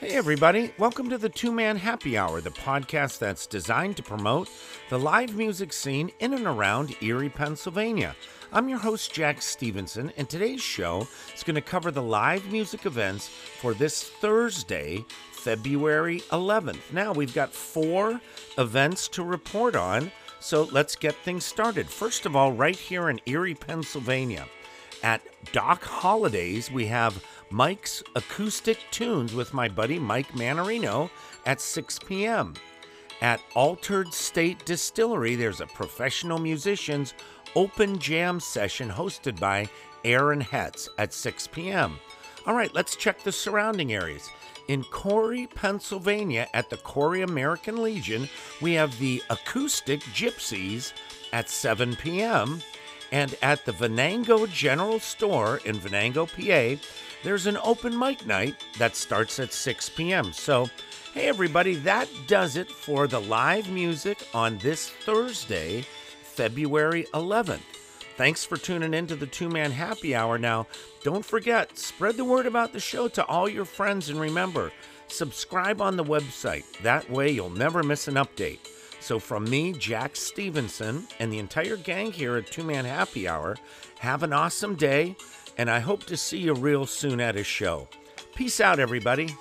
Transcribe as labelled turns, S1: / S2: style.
S1: Hey, everybody. Welcome to the Two Man Happy Hour, the podcast that's designed to promote the live music scene in and around Erie, Pennsylvania. I'm your host, Jack Stevenson, and today's show is going to cover the live music events for this Thursday, February 11th. Now, we've got four events to report on, so let's get things started. First of all, right here in Erie, Pennsylvania, at Doc Holidays, we have Mike's Acoustic Tunes with my buddy Mike Manarino at 6 p.m. At Altered State Distillery, there's a professional musicians open jam session hosted by Aaron Hetz at 6 p.m. All right, let's check the surrounding areas. In Corry, Pennsylvania, at the Corry American Legion, we have the Acoustic Gypsies at 7 p.m. And at the Venango General Store in Venango, PA, there's an open mic night that starts at 6 p.m. So, hey, everybody, that does it for the live music on this Thursday, February 11th. Thanks for tuning in to the Two Man Happy Hour. Now, don't forget, spread the word about the show to all your friends and remember, subscribe on the website. That way, you'll never miss an update. So, from me, Jack Stevenson, and the entire gang here at Two Man Happy Hour, have an awesome day, and I hope to see you real soon at a show. Peace out, everybody.